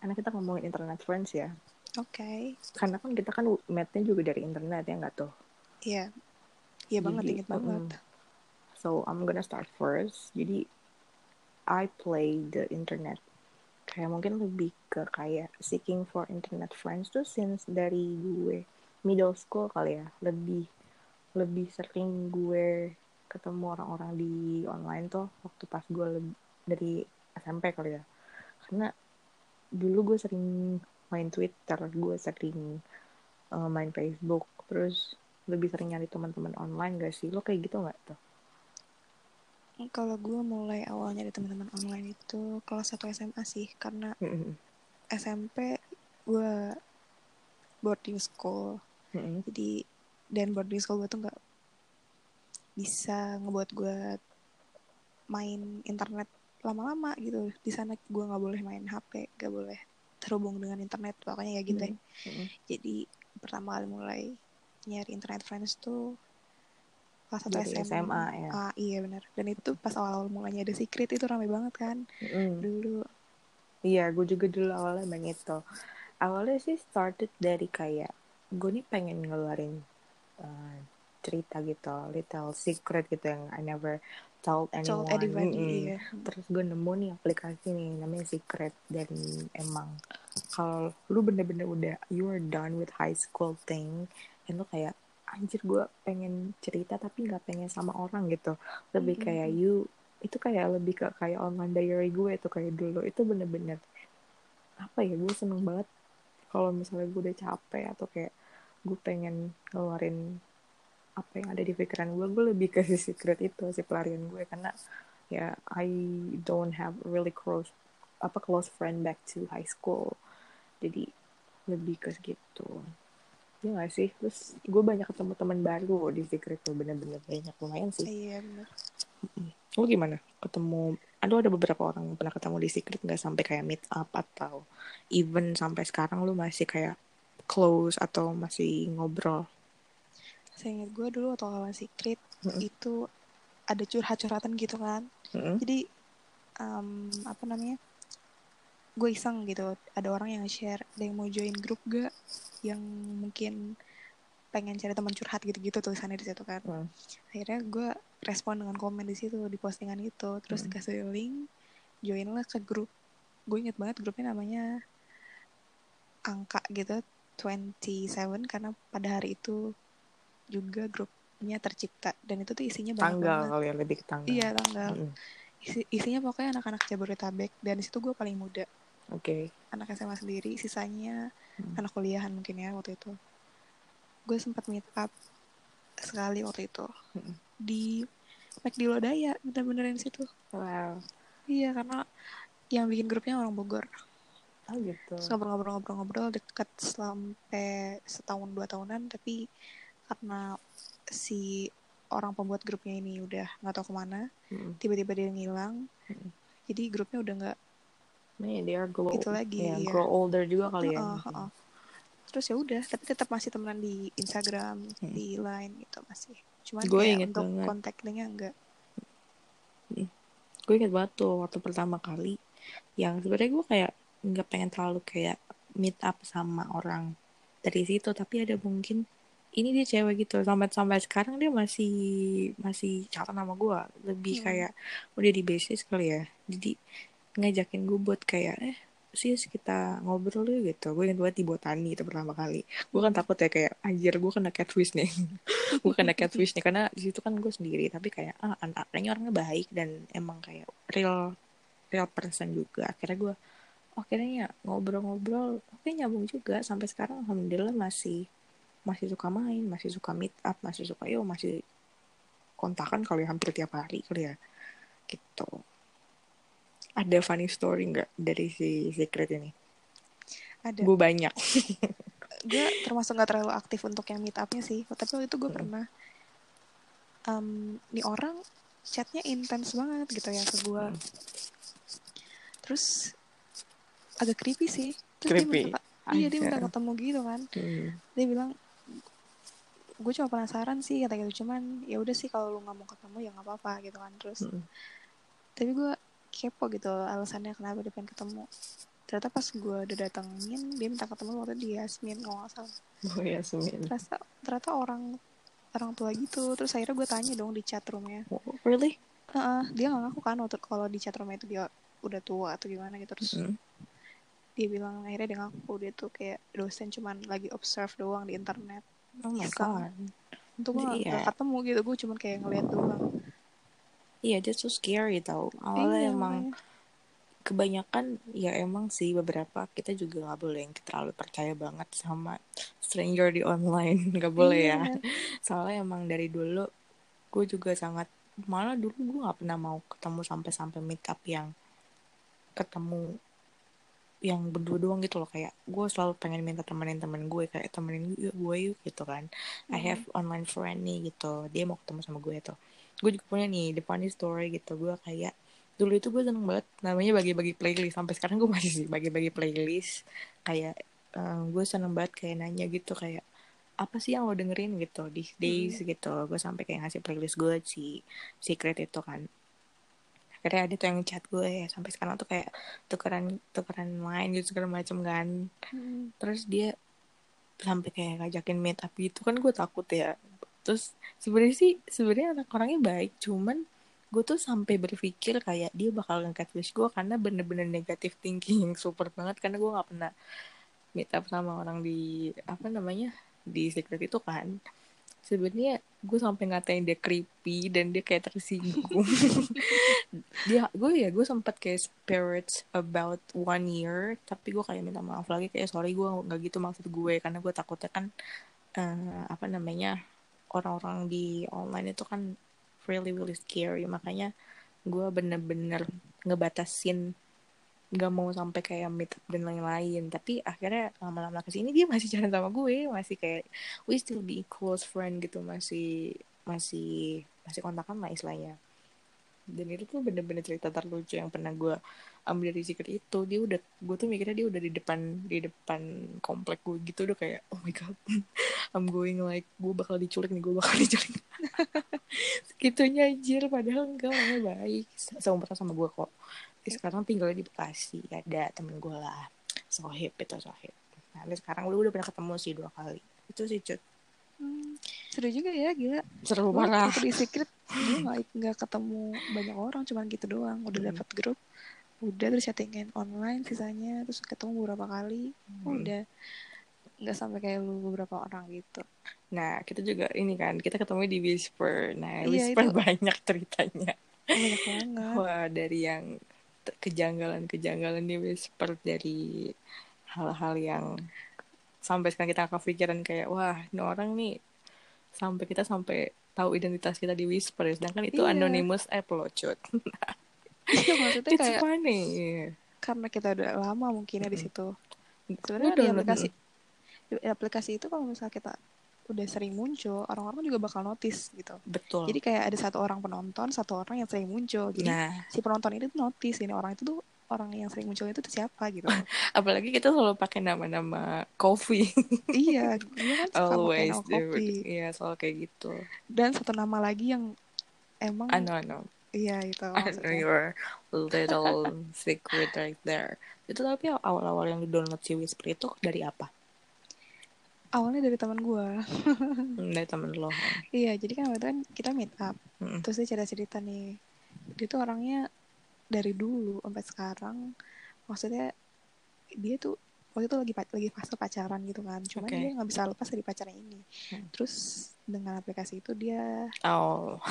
karena kita ngomongin internet friends ya. Oke. Okay. karena kan kita kan matnya juga dari internet ya nggak tuh? Iya. Iya banget inget banget. Mm, so I'm gonna start first. Jadi I play the internet. Kayak mungkin lebih ke kayak seeking for internet friends tuh since dari gue middle school kali ya. Lebih lebih sering gue ketemu orang-orang di online tuh waktu pas gue lebih, dari SMP kali ya. Karena dulu gue sering main Twitter gue sering uh, main Facebook terus lebih sering nyari teman-teman online gak sih lo kayak gitu nggak tuh kalau gue mulai awalnya di teman-teman online itu kelas 1 SMA sih karena mm -hmm. SMP gue boarding school mm -hmm. jadi dan boarding school gue tuh nggak bisa ngebuat gue main internet lama-lama gitu di sana gue nggak boleh main HP gak boleh terhubung dengan internet pokoknya ya gitu mm -hmm. jadi pertama kali mulai nyari internet friends tuh kelas satu SMA, SMA ya. Ah, iya benar. Dan itu pas awal-awal mulanya ada secret itu ramai banget kan. Mm. Dulu. Iya, gue juga dulu awalnya main itu. Awalnya sih started dari kayak gue nih pengen ngeluarin uh, cerita gitu, little secret gitu yang I never told anyone. Told anybody, mm -hmm. iya. Terus gue nemu nih aplikasi nih namanya Secret dan emang kalau lu bener-bener udah you are done with high school thing, and lu kayak anjir gue pengen cerita tapi nggak pengen sama orang gitu lebih mm -hmm. kayak you itu kayak lebih ke kayak online diary gue itu kayak dulu itu bener-bener apa ya gue seneng banget kalau misalnya gue udah capek atau kayak gue pengen ngeluarin apa yang ada di pikiran gue gue lebih ke si secret itu si pelarian gue karena ya I don't have really close apa close friend back to high school jadi lebih ke segitu Iya gak sih? Terus gue banyak ketemu teman baru di Secret tuh bener-bener banyak lumayan sih. Iya bener. Lo gimana? Ketemu, aduh ada beberapa orang yang pernah ketemu di Secret gak sampai kayak meet up atau even sampai sekarang lu masih kayak close atau masih ngobrol? Saya ingat gue dulu atau kawan Secret mm -hmm. itu ada curhat-curhatan gitu kan. Mm -hmm. Jadi um, apa namanya? gue iseng gitu ada orang yang share ada yang mau join grup gak yang mungkin pengen cari teman curhat gitu-gitu tulisannya di situ kan hmm. akhirnya gue respon dengan komen di situ di postingan itu terus hmm. kasih link join lah ke grup gue inget banget grupnya namanya angka gitu 27 karena pada hari itu juga grupnya tercipta dan itu tuh isinya banyak tanggal banget. kali ya lebih ke tanggal iya tanggal hmm. Isi, isinya pokoknya anak-anak Jabodetabek dan di situ gue paling muda Oke. Okay. Anak SMA sendiri, sisanya hmm. anak kuliahan mungkin ya waktu itu. Gue sempat meet up sekali waktu itu hmm. di di Lodaya, bener-bener di situ. Wow. Iya karena yang bikin grupnya orang Bogor. Oh gitu. Ngobrol-ngobrol-ngobrol dekat sampai setahun dua tahunan, tapi karena si orang pembuat grupnya ini udah nggak tahu ke mana, hmm. tiba-tiba dia ngilang, hmm. jadi grupnya udah nggak Nih, dia grow, itu lagi ya, ya. grow older juga kali ya. Uh, uh, uh. Terus ya udah, tapi tetap masih temenan di Instagram, hmm. di Line gitu masih. Cuman gue kayak inget untuk banget. kontaknya enggak. Hmm. Gue inget banget tuh waktu pertama kali yang sebenarnya gue kayak nggak pengen terlalu kayak meet up sama orang dari situ tapi ada mungkin ini dia cewek gitu sampai sampai sekarang dia masih masih catat nama gue lebih hmm. kayak udah di basis kali ya. Jadi ngajakin gue buat kayak eh sih kita ngobrol dulu gitu. Gue ingat buat di botani itu pertama kali. Gue kan takut ya kayak anjir gue kena catfish nih. Gue kena catfish nih karena di situ kan gue sendiri tapi kayak ah anak-anaknya orangnya baik dan emang kayak real real person juga. Akhirnya gue oh, akhirnya ya ngobrol-ngobrol. Oke nyambung juga. Sampai sekarang alhamdulillah masih masih suka main masih suka meet up masih suka yo masih kontakan kali ya, hampir tiap hari kali ya gitu ada funny story nggak dari si secret ini ada gue banyak gue termasuk nggak terlalu aktif untuk yang meet upnya sih tapi waktu itu gue hmm. pernah um, nih orang chatnya intens banget gitu ya ke gue hmm. terus agak creepy sih terus creepy. dia minta iya dia minta ketemu gitu kan hmm. dia bilang gue cuma penasaran sih kata gitu. Cuman ya udah sih kalau lu nggak mau ketemu ya nggak apa-apa gitu kan. Terus hmm. tapi gue kepo gitu alasannya kenapa dia pengen ketemu. Ternyata pas gue udah datengin dia minta ketemu waktu di Yasmin kalau nggak salah. Oh Yasmin. Ternyata ternyata orang orang tua gitu. Terus akhirnya gue tanya dong di chat roomnya. Oh, really? Uh, dia nggak ngaku kan waktu kalau di chat roomnya itu dia udah tua atau gimana gitu. Terus mm. dia bilang akhirnya dia ngaku dia tuh kayak dosen cuman lagi observe doang di internet oh my god. Untuk gue yeah. gak ketemu gitu gue cuman kayak ngeliat doang. Iya yeah, just so scary tau. Awalnya iya, emang kebanyakan ya emang sih beberapa kita juga nggak boleh yang terlalu percaya banget sama stranger di online. Nggak boleh yeah. ya soalnya emang dari dulu gue juga sangat malah dulu gue nggak pernah mau ketemu sampai-sampai meet up yang ketemu yang berdua doang gitu loh kayak gue selalu pengen minta temenin temen gue kayak temenin gue, gue yuk gitu kan mm. I hmm. have online friend nih gitu dia mau ketemu sama gue tuh gue juga punya nih the funny story gitu gue kayak dulu itu gue seneng banget namanya bagi-bagi playlist sampai sekarang gue masih sih bagi-bagi playlist kayak um, gue seneng banget kayak nanya gitu kayak apa sih yang lo dengerin gitu di days mm. gitu gue sampai kayak ngasih playlist gue si secret itu kan akhirnya ada tuh yang chat gue ya sampai sekarang tuh kayak tukeran tukeran main gitu segala macem kan. Hmm. terus dia sampai kayak ngajakin meet up gitu kan gue takut ya. Terus sebenarnya sih sebenarnya anak orangnya baik cuman gue tuh sampai berpikir kayak dia bakal nge-catfish gue karena bener-bener negatif thinking super banget karena gue nggak pernah meet up sama orang di apa namanya di secret itu kan. Sebenarnya gue sampai ngatain dia creepy dan dia kayak tersinggung. Dia gue ya gue sempat kayak spirits about one year tapi gue kayak minta maaf lagi kayak sorry gue nggak gitu maksud gue karena gue takutnya kan uh, apa namanya orang-orang di online itu kan really really scary. Makanya gue bener-bener ngebatasin nggak mau sampai kayak meet up dan lain-lain. Tapi akhirnya lama-lama ke sini dia masih jalan sama gue masih kayak we still be close friend gitu masih masih masih kontakan lah istilahnya. Dan itu tuh bener-bener cerita terlucu yang pernah gue ambil dari secret itu. Dia udah gue tuh mikirnya dia udah di depan di depan komplek gue gitu udah kayak oh my god I'm going like gue bakal diculik nih gue bakal diculik. Segitunya anjir padahal enggak baik. Sama sama gue kok sekarang tinggal di Bekasi ada temen gue lah Sohib itu Sohib. Nah sekarang lu udah pernah ketemu sih dua kali. Itu sih cut. Hmm, seru juga ya gila. Seru banget di secret gue nggak nggak ketemu banyak orang cuman gitu doang. Udah hmm. dapat grup udah terus chattingan online sisanya terus ketemu beberapa kali. Hmm. udah nggak sampai kayak lu beberapa orang gitu. Nah kita juga ini kan kita ketemu di Whisper. Nah iya, Whisper itu. banyak ceritanya. Banyak banget. Wah dari yang kejanggalan-kejanggalan di whisper dari hal-hal yang sampai sekarang kita kepikiran kayak wah ini orang nih sampai kita sampai tahu identitas kita di whisper sedangkan itu iya. anonymous app loh cut iya maksudnya It's kayak funny. karena kita udah lama mungkinnya mm -hmm. di situ sebenarnya di aplikasi di aplikasi itu kalau misalnya kita udah sering muncul orang-orang juga bakal notice gitu. Betul. Jadi kayak ada satu orang penonton satu orang yang sering muncul. Jadi nah. si penonton ini tuh notice ini orang itu tuh orang yang sering muncul itu tuh siapa gitu. Apalagi kita selalu pakai nama-nama coffee. Iya dia kan? Suka always nama coffee. iya selalu kayak gitu. Dan satu nama lagi yang emang I know I know. Iya itu. I know your little secret right there. Itu tapi awal-awal yang lu download si Whisper itu dari apa? Awalnya dari teman gue hmm, dari teman lo. Iya jadi kan waktu kan kita meet up. Hmm. terus dia cerita cerita nih. Dia tuh orangnya dari dulu sampai sekarang maksudnya dia tuh waktu itu lagi lagi fase pacaran gitu kan. Cuman okay. dia nggak bisa lepas dari pacarnya ini. Hmm. terus dengan aplikasi itu dia oh.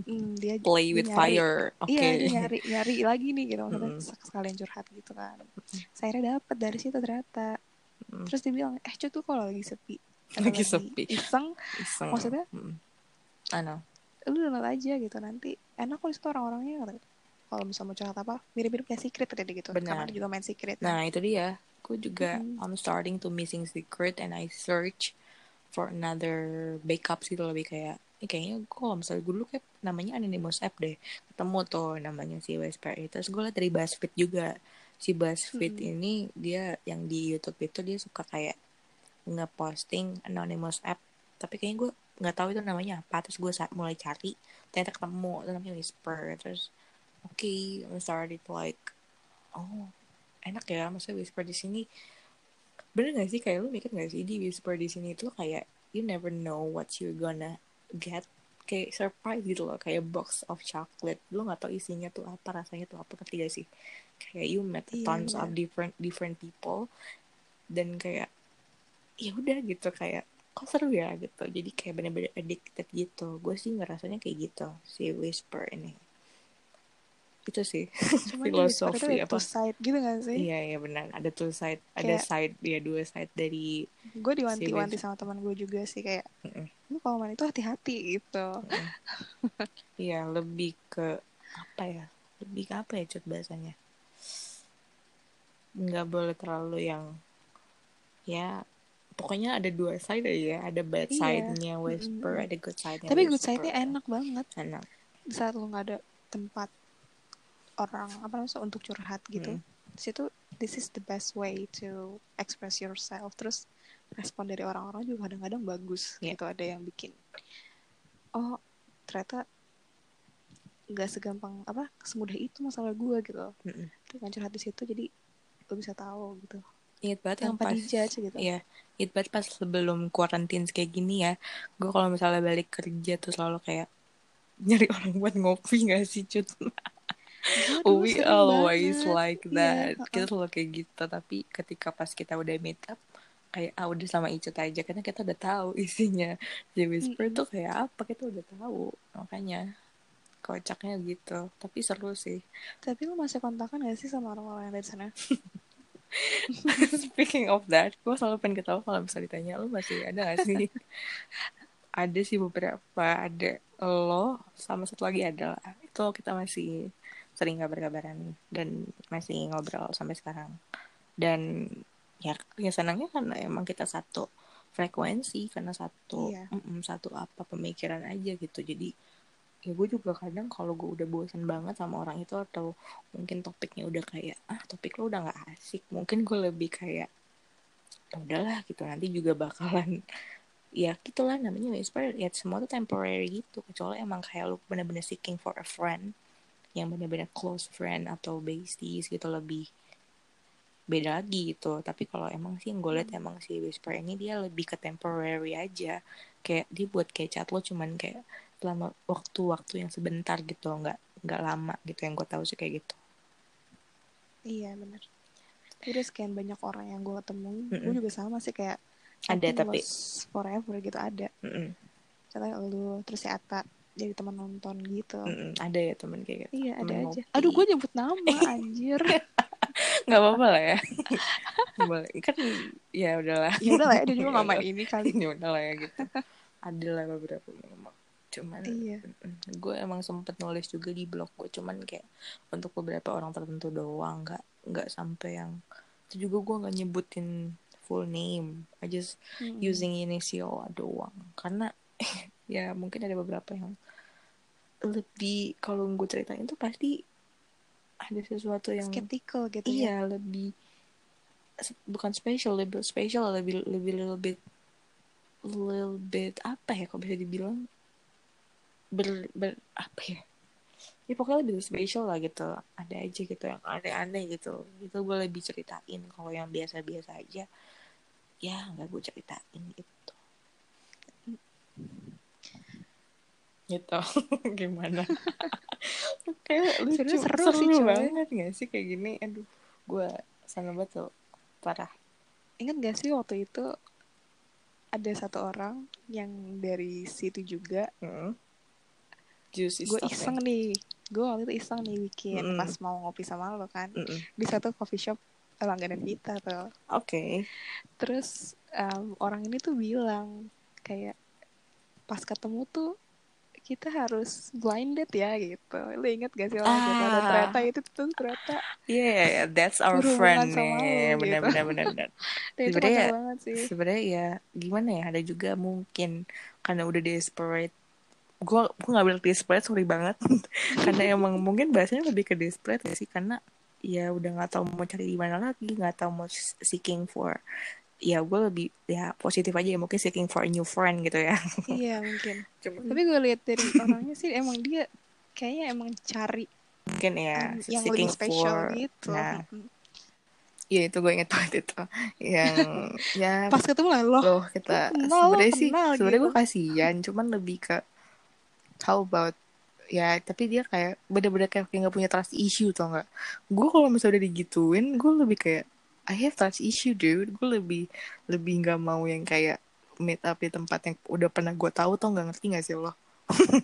Hmm, dia play with nyari, fire. Okay. iya nyari nyari lagi nih gitu. Maksudnya hmm. sekalian curhat gitu kan. Saya dapet dari situ ternyata mm. terus dia bilang eh cuy tuh kalau lagi sepi. Lagi, lagi sepi. iseng, iseng. maksudnya mm. I know. Lu download aja gitu nanti. Enak kok itu orang-orangnya kalau misalnya mau curhat apa mirip-mirip kayak secret tadi gitu. Benar. karena juga main secret. Nah itu dia. Aku juga mm. I'm starting to missing secret and I search for another backup sih lebih kayak eh, kayaknya gue kalau misalnya gue dulu kayak namanya Anonymous app deh. Ketemu tuh namanya si WSPR terus gue liat dari BuzzFeed juga si BuzzFeed hmm. ini dia yang di YouTube itu dia suka kayak ngeposting anonymous app. Tapi kayaknya gue nggak tahu itu namanya apa. Terus gue saat mulai cari ternyata ketemu itu namanya Whisper. Terus oke okay, I started like oh enak ya maksudnya whisper di sini. Bener gak sih? Kayak lu mikir gak sih di whisper di sini itu kayak you never know what you gonna get. Kayak surprise gitu loh kayak box of chocolate. Lu nggak tahu isinya tuh apa rasanya tuh apa ngerti gak sih kayak you met iya, tons of different different people dan kayak ya udah gitu kayak kok seru ya gitu. Jadi kayak bener-bener addicted gitu. Gue sih ngerasanya kayak gitu si whisper ini. Itu sih filosofi apa. two side gitu gak sih? Iya iya benar. Ada two side kayak, ada side ya dua side dari gue diwanti-wanti si sama teman gue juga sih kayak mm -mm. lu kalau main itu hati-hati gitu. Iya mm lebih ke apa ya? Lebih ke apa ya cut bahasanya nggak boleh terlalu yang ya pokoknya ada dua side ya ada bad iya. side-nya whisper mm ada good side-nya tapi whisper. good side-nya enak banget enak saat lu nggak ada tempat orang apa namanya untuk curhat gitu hmm. situ this is the best way to express yourself terus respon dari orang-orang juga kadang-kadang bagus yeah. gitu ada yang bikin oh ternyata nggak segampang apa semudah itu masalah gue gitu mm -mm. dengan curhat di situ jadi lo bisa tahu gitu Ingat banget yang pas dijudge, gitu. Iya, ingat banget pas sebelum kuarantin kayak gini ya. Gue kalau misalnya balik kerja tuh selalu kayak nyari orang buat ngopi gak sih cut we always banget. like iya, that yeah. kita selalu kayak gitu tapi ketika pas kita udah meet up kayak ah udah sama Icut aja karena kita udah tahu isinya The Whisper mm -hmm. tuh kayak apa kita udah tahu makanya kocaknya gitu. Tapi seru sih. Tapi lu masih kontakan gak sih sama orang-orang yang dari sana? Speaking of that gue selalu pengen ketawa kalau bisa ditanya lu masih ada gak sih? Ada sih beberapa. Ada lo sama satu lagi ada lah. Itu kita masih sering kabar-kabaran dan masih ngobrol sampai sekarang. Dan ya ya senangnya karena emang kita satu frekuensi karena satu iya. mm -mm, satu apa pemikiran aja gitu. Jadi ya gue juga kadang kalau gue udah bosan banget sama orang itu atau mungkin topiknya udah kayak ah topik lo udah nggak asik mungkin gue lebih kayak ya udahlah gitu. Nanti juga bakalan ya gitulah namanya whisper ya semua tuh temporary gitu. Kecuali emang kayak lo bener-bener seeking for a friend yang benar-benar close friend atau besties gitu lebih beda lagi gitu. Tapi kalau emang sih gue liat emang si whisper ini dia lebih ke temporary aja. Kayak dia buat kayak chat lo cuman kayak selama waktu-waktu yang sebentar gitu nggak nggak lama gitu yang gue tahu sih kayak gitu. Iya benar udah sekian banyak orang yang gue ketemu mm -mm. gue juga sama sih kayak ada tapi forever gitu ada. Mm -mm. contohnya lu terus si Ata jadi teman nonton gitu. Mm ada ya teman kayak gitu. Iya ada aja. aduh gue nyebut nama anjir. Nggak apa-apa lah ya. Boleh. Kan ya udahlah. Ya udahlah ya dia juga nggak main ini kali. Ya udahlah ya gitu. Ada lah beberapa cuman iya. gue emang sempet nulis juga di blog gue cuman kayak untuk beberapa orang tertentu doang nggak nggak sampai yang itu juga gue nggak nyebutin full name I just mm -hmm. using initial doang karena ya mungkin ada beberapa yang lebih kalau gue ceritain tuh pasti ada sesuatu yang skeptical gitu iya ya? lebih bukan special lebih special lebih lebih little bit little bit apa ya kok bisa dibilang ber, ber apa ya? Ya pokoknya lebih special lah gitu. Ada aja gitu yang aneh-aneh gitu. Itu gue lebih ceritain. Kalau yang biasa-biasa aja ya nggak gue ceritain itu gitu. Gimana? Kayak lucu. Seru, seru, seru sih banget gak sih kayak gini? Aduh gue sangat betul parah. Ingat gak sih waktu itu ada satu orang yang dari situ juga mm. Gue iseng nih gue waktu itu iseng nih bikin mm pas mau ngopi sama lo kan mm di satu coffee shop langganan kita tuh oke okay. terus um, orang ini tuh bilang kayak pas ketemu tuh kita harus blinded ya gitu. Lu inget gak sih orang ah. ternyata itu tuh ternyata Yeah, yeah that's our friend nih. Benar, gitu. benar, benar, benar. sebenarnya ya, sebenarnya ya gimana ya? Ada juga mungkin karena udah desperate. Gue gue nggak bilang desperate, sorry banget. karena emang mungkin bahasanya lebih ke ya sih karena ya udah nggak tahu mau cari di mana lagi, nggak tahu mau seeking for ya gue lebih ya positif aja ya mungkin seeking for a new friend gitu ya. Iya mungkin. Cuman, tapi gue lihat dari orangnya sih emang dia kayaknya emang cari mungkin ya yang lebih spesial gitu. nah. Iya itu gue inget banget itu. Yang ya pas ketemu lah loh, loh kita sebenarnya sih sebenarnya gitu. gue kasihan cuman lebih ke how about ya tapi dia kayak bener-bener kayak nggak punya trust issue tau nggak? Gue kalau misalnya udah digituin gue lebih kayak I have trust issue dude. Gue lebih lebih nggak mau yang kayak meet up di tempat yang udah pernah gue tahu tau nggak? Ngerti gak sih lo?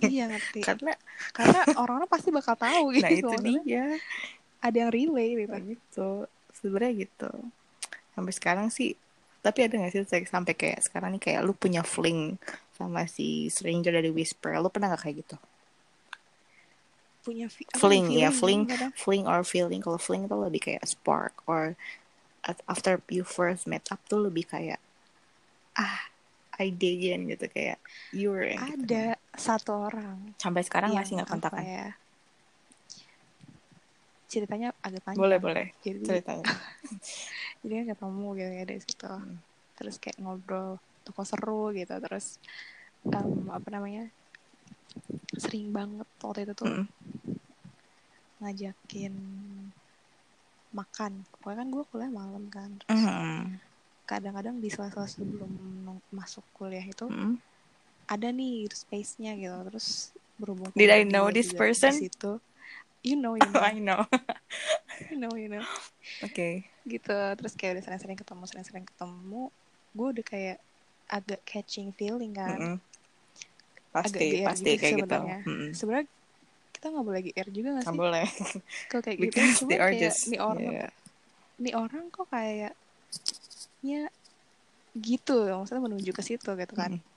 Iya ngerti. Karena karena orang-orang pasti bakal tahu gitu nah itu dia. Ada yang relay gitu. Nah, gitu. Sebenarnya gitu. Sampai sekarang sih tapi ada gak sih sampai kayak sekarang nih kayak lu punya fling sama si stranger dari Whisper. Lu pernah gak kayak gitu? Punya fling ya fling. fling or feeling. Kalau fling itu lebih kayak spark or after you first met up tuh lebih kayak ah I dig in gitu kayak you're ada gitu. satu orang. Sampai sekarang masih nggak kontakan ya? Ceritanya agak panjang. Boleh boleh. Jadi ceritanya. Jadi kan ketemu gitu ya dari situ. Hmm. terus kayak ngobrol toko seru gitu terus um, apa namanya sering banget waktu itu tuh hmm. ngajakin makan pokoknya kan gue kuliah malam kan terus hmm. kadang-kadang di sela-sela sebelum masuk kuliah itu hmm. ada nih space-nya gitu terus berhubung Did I know this person? Situ you know you know I know you know you know oke okay. gitu terus kayak udah sering-sering ketemu sering-sering ketemu gue udah kayak agak catching feeling kan mm -hmm. pasti agak pasti kayak gitu mm -hmm. sebenarnya kita nggak boleh GR juga gak sih nggak boleh kalau kayak gitu cuma kayak just, nih orang yeah. nih orang kok kayak ya gitu maksudnya menuju ke situ gitu kan mm -hmm.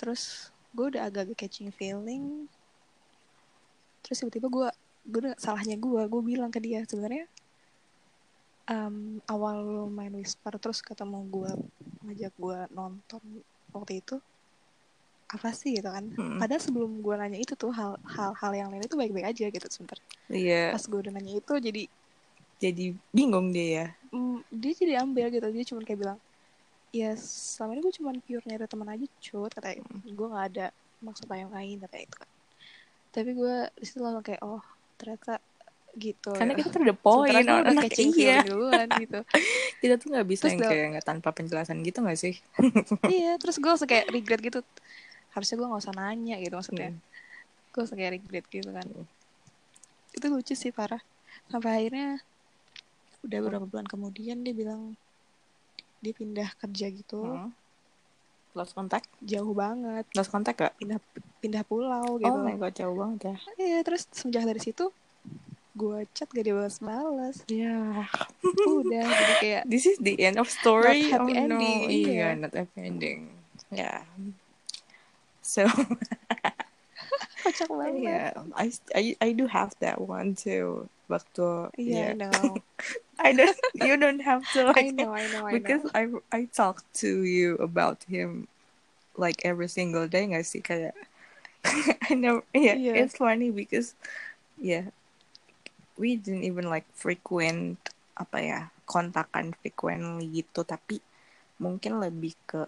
terus gue udah agak-agak catching feeling terus tiba-tiba gue gue salahnya gue gue bilang ke dia sebenarnya um, awal lo main whisper terus ketemu gue ngajak gue nonton waktu itu apa sih gitu kan hmm. padahal sebelum gue nanya itu tuh hal hal hal yang lain itu baik-baik aja gitu sebentar iya yeah. pas gue udah nanya itu jadi jadi bingung dia ya mm, dia jadi ambil gitu dia cuma kayak bilang ya selama ini gue cuma pure nyari teman aja cut katanya hmm. gue nggak ada maksud yang lain kayak itu kan tapi gue di situ langsung kayak oh ternyata gitu. Karena kita tuh udah poin udah anak iya. duluan gitu. Kita tuh nggak bisa terus yang kayak nggak tanpa penjelasan gitu gak sih? Iya terus gue langsung kayak regret gitu. Harusnya gue nggak usah nanya gitu maksudnya. Hmm. gue langsung kayak regret gitu kan. Hmm. itu lucu sih parah. Sampai akhirnya udah beberapa bulan kemudian dia bilang dia pindah kerja gitu. Hmm. Lost contact? Jauh banget. Lost contact gak pindah pindah pulau gitu oh my god jauh banget ya. Iya terus semenjak dari situ gue chat gak dibalas-balas ya yeah. udah jadi kayak this is the end of story not happy oh, ending no. iya yeah, not happy ending yeah so kocak banget yeah I, I I do have that one too waktu yeah, yeah. I know I don't. You don't have to. Like, I know. I know. I because know. I I talk to you about him like every single day. I see kayak I know. Yeah, yeah, it's funny because yeah, we didn't even like frequent apa ya kontakan frequently gitu. Tapi mungkin lebih ke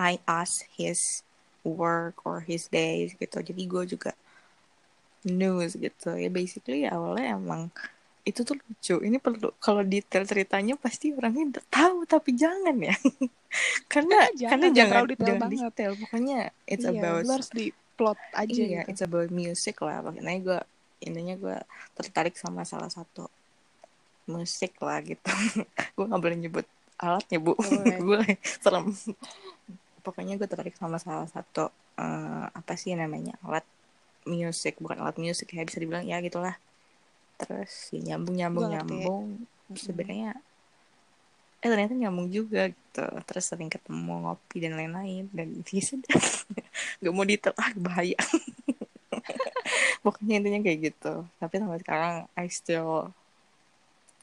I ask his work or his days gitu. Jadi gue juga news gitu. Ya basically awalnya emang itu tuh lucu. Ini perlu kalau detail ceritanya pasti orangnya udah tahu tapi jangan ya. Karena jangan, karena jangan jangan detail, jangan detail. Pokoknya it's iya, about harus di plot aja iya gitu. it's about music lah. Makanya gue intinya gue tertarik sama salah satu musik lah gitu. Gue nggak boleh nyebut alatnya bu. Gue serem. Pokoknya gue tertarik sama salah satu uh, apa sih namanya alat musik bukan alat musik ya bisa dibilang ya gitulah. Terus ya nyambung nyambung nyambung sebenarnya eh ternyata nyambung juga gitu. Terus sering ketemu ngopi dan lain-lain. Dan ya sudah nggak mau detail ah bahaya pokoknya intinya kayak gitu tapi sampai sekarang I still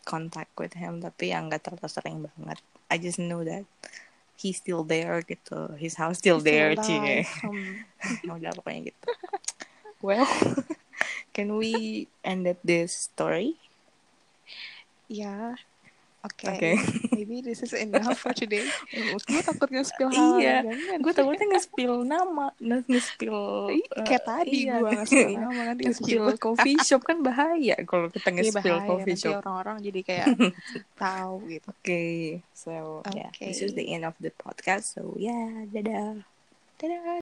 contact with him tapi yang nggak terlalu sering banget I just know that he's still there gitu his house still he's there cie um. udah pokoknya gitu well Can we end this story? Ya. Oke, okay. okay. maybe this is enough for today. gue takut nge-spill hal iya, gue takutnya nge-spill nama, nge-spill uh, kayak tadi iya. gue nge-spill nama nanti nge-spill coffee shop kan bahaya kalau kita iya, nge-spill iya, coffee shop. orang-orang jadi kayak tahu gitu. Oke, okay. so okay. yeah, this is the end of the podcast. So yeah, dadah. Dadah.